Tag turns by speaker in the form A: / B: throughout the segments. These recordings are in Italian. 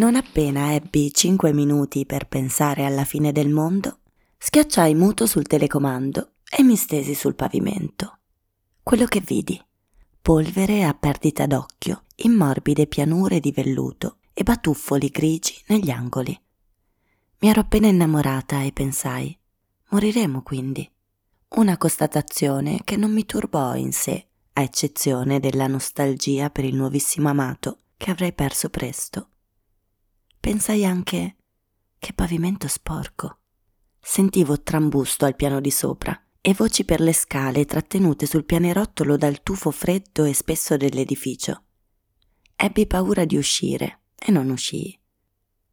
A: Non appena ebbi cinque minuti per pensare alla fine del mondo, schiacciai muto sul telecomando e mi stesi sul pavimento. Quello che vidi, polvere a perdita d'occhio in morbide pianure di velluto e batuffoli grigi negli angoli. Mi ero appena innamorata e pensai, moriremo quindi. Una constatazione che non mi turbò in sé, a eccezione della nostalgia per il nuovissimo amato che avrei perso presto. Pensai anche che pavimento sporco. Sentivo trambusto al piano di sopra e voci per le scale trattenute sul pianerottolo dal tufo freddo e spesso dell'edificio. Ebbi paura di uscire e non uscii.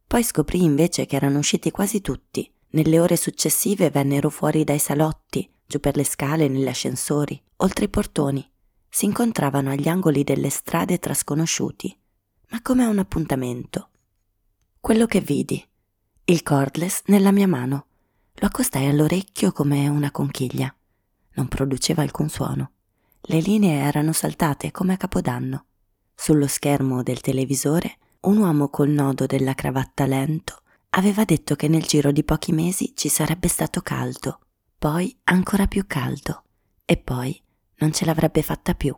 A: Poi scoprì invece che erano usciti quasi tutti. Nelle ore successive vennero fuori dai salotti, giù per le scale negli ascensori, oltre i portoni. Si incontravano agli angoli delle strade tra sconosciuti, ma come a un appuntamento quello che vidi. Il cordless nella mia mano. Lo accostai all'orecchio come una conchiglia. Non produceva alcun suono. Le linee erano saltate come a capodanno. Sullo schermo del televisore un uomo col nodo della cravatta lento aveva detto che nel giro di pochi mesi ci sarebbe stato caldo, poi ancora più caldo, e poi non ce l'avrebbe fatta più.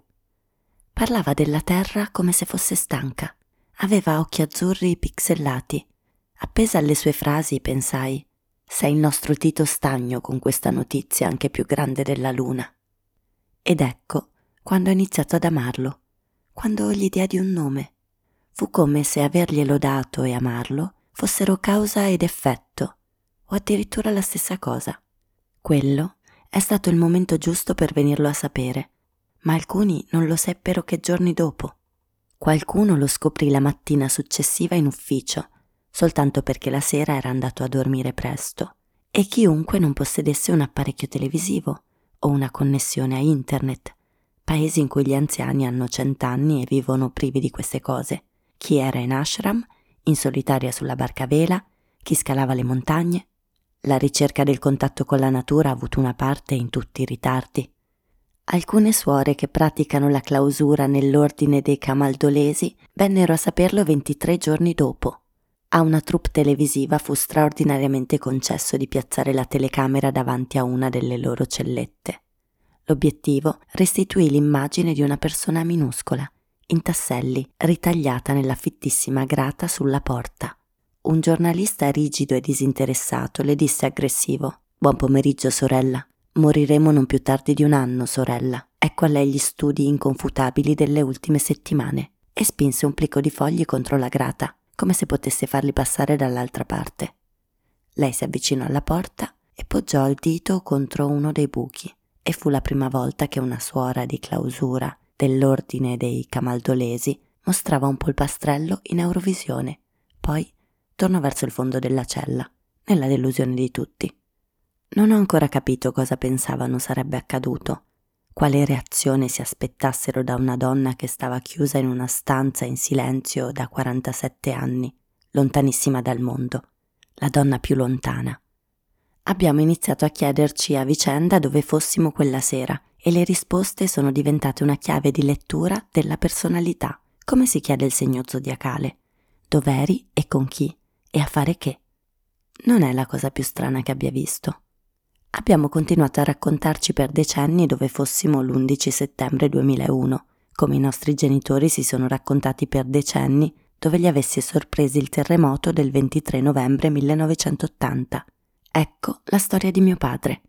A: Parlava della terra come se fosse stanca Aveva occhi azzurri pixellati. Appesa alle sue frasi pensai, sei il nostro Tito Stagno con questa notizia anche più grande della luna. Ed ecco, quando ho iniziato ad amarlo, quando gli diedi un nome, fu come se averglielo dato e amarlo fossero causa ed effetto, o addirittura la stessa cosa. Quello è stato il momento giusto per venirlo a sapere, ma alcuni non lo seppero che giorni dopo. Qualcuno lo scoprì la mattina successiva in ufficio, soltanto perché la sera era andato a dormire presto, e chiunque non possedesse un apparecchio televisivo o una connessione a internet, paesi in cui gli anziani hanno cent'anni e vivono privi di queste cose. Chi era in ashram, in solitaria sulla barca a vela, chi scalava le montagne. La ricerca del contatto con la natura ha avuto una parte in tutti i ritardi. Alcune suore che praticano la clausura nell'ordine dei camaldolesi vennero a saperlo 23 giorni dopo. A una troupe televisiva fu straordinariamente concesso di piazzare la telecamera davanti a una delle loro cellette. L'obiettivo restituì l'immagine di una persona minuscola, in tasselli, ritagliata nella fittissima grata sulla porta. Un giornalista rigido e disinteressato le disse aggressivo Buon pomeriggio, sorella. Moriremo non più tardi di un anno, sorella. Ecco a lei gli studi inconfutabili delle ultime settimane. E spinse un plico di fogli contro la grata, come se potesse farli passare dall'altra parte. Lei si avvicinò alla porta e poggiò il dito contro uno dei buchi. E fu la prima volta che una suora di clausura dell'ordine dei camaldolesi mostrava un polpastrello in Eurovisione. Poi tornò verso il fondo della cella, nella delusione di tutti. Non ho ancora capito cosa pensavano sarebbe accaduto, quale reazione si aspettassero da una donna che stava chiusa in una stanza in silenzio da 47 anni, lontanissima dal mondo, la donna più lontana. Abbiamo iniziato a chiederci a vicenda dove fossimo quella sera e le risposte sono diventate una chiave di lettura della personalità, come si chiede il segno zodiacale, dov'eri e con chi e a fare che. Non è la cosa più strana che abbia visto. Abbiamo continuato a raccontarci per decenni dove fossimo l'11 settembre 2001, come i nostri genitori si sono raccontati per decenni dove li avesse sorpresi il terremoto del 23 novembre 1980. Ecco la storia di mio padre.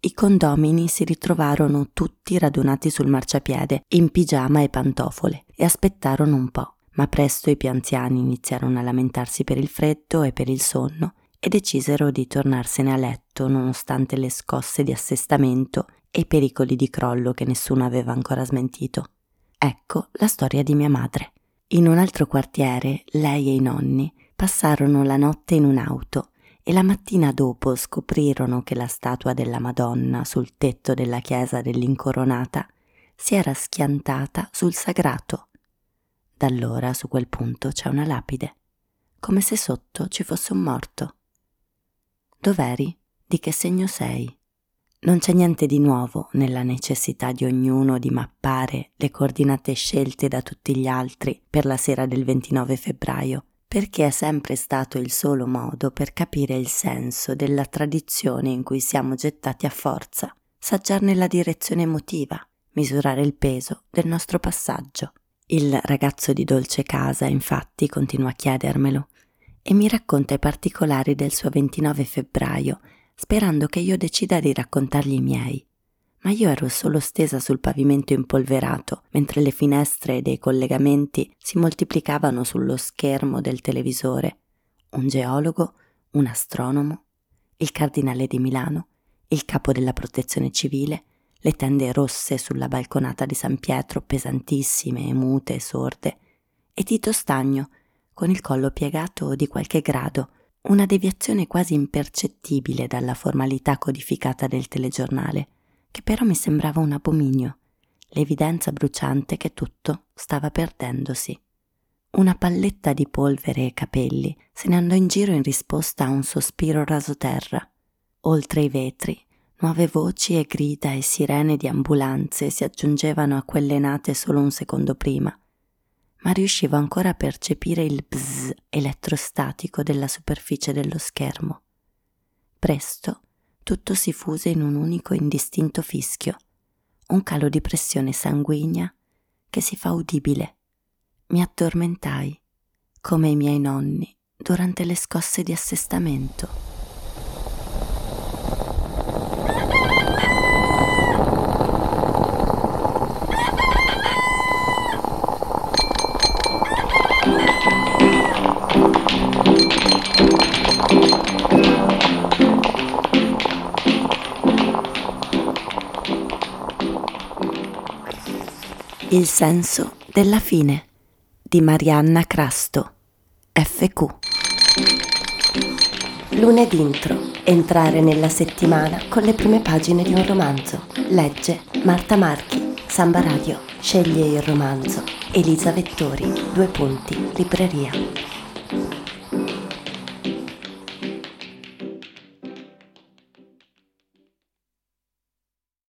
A: I condomini si ritrovarono tutti radunati sul marciapiede, in pigiama e pantofole, e aspettarono un po', ma presto i più anziani iniziarono a lamentarsi per il freddo e per il sonno e decisero di tornarsene a letto nonostante le scosse di assestamento e i pericoli di crollo che nessuno aveva ancora smentito. Ecco la storia di mia madre. In un altro quartiere, lei e i nonni passarono la notte in un'auto e la mattina dopo scoprirono che la statua della Madonna sul tetto della chiesa dell'Incoronata si era schiantata sul sagrato. Da allora su quel punto c'è una lapide, come se sotto ci fosse un morto. Dov'eri? Di che segno sei? Non c'è niente di nuovo nella necessità di ognuno di mappare le coordinate scelte da tutti gli altri per la sera del 29 febbraio. perché è sempre stato il solo modo per capire il senso della tradizione in cui siamo gettati a forza, saggiarne la direzione emotiva, misurare il peso del nostro passaggio. Il ragazzo di dolce casa, infatti, continua a chiedermelo e mi racconta i particolari del suo 29 febbraio, sperando che io decida di raccontargli i miei ma io ero solo stesa sul pavimento impolverato, mentre le finestre dei collegamenti si moltiplicavano sullo schermo del televisore. Un geologo, un astronomo, il cardinale di Milano, il capo della protezione civile, le tende rosse sulla balconata di San Pietro, pesantissime, mute sorde, e Tito Stagno, con il collo piegato di qualche grado, una deviazione quasi impercettibile dalla formalità codificata del telegiornale che però mi sembrava un abominio, l'evidenza bruciante che tutto stava perdendosi. Una palletta di polvere e capelli se ne andò in giro in risposta a un sospiro rasoterra. Oltre i vetri, nuove voci e grida e sirene di ambulanze si aggiungevano a quelle nate solo un secondo prima, ma riuscivo ancora a percepire il bzz elettrostatico della superficie dello schermo. Presto tutto si fuse in un unico indistinto fischio, un calo di pressione sanguigna che si fa udibile. Mi addormentai, come i miei nonni, durante le scosse di assestamento. Il senso della fine di Marianna Crasto, FQ. Lunedì intro. Entrare nella settimana con le prime pagine di un romanzo. Legge Marta Marchi, Samba Radio. Sceglie il romanzo. Elisa Vettori, due punti, libreria.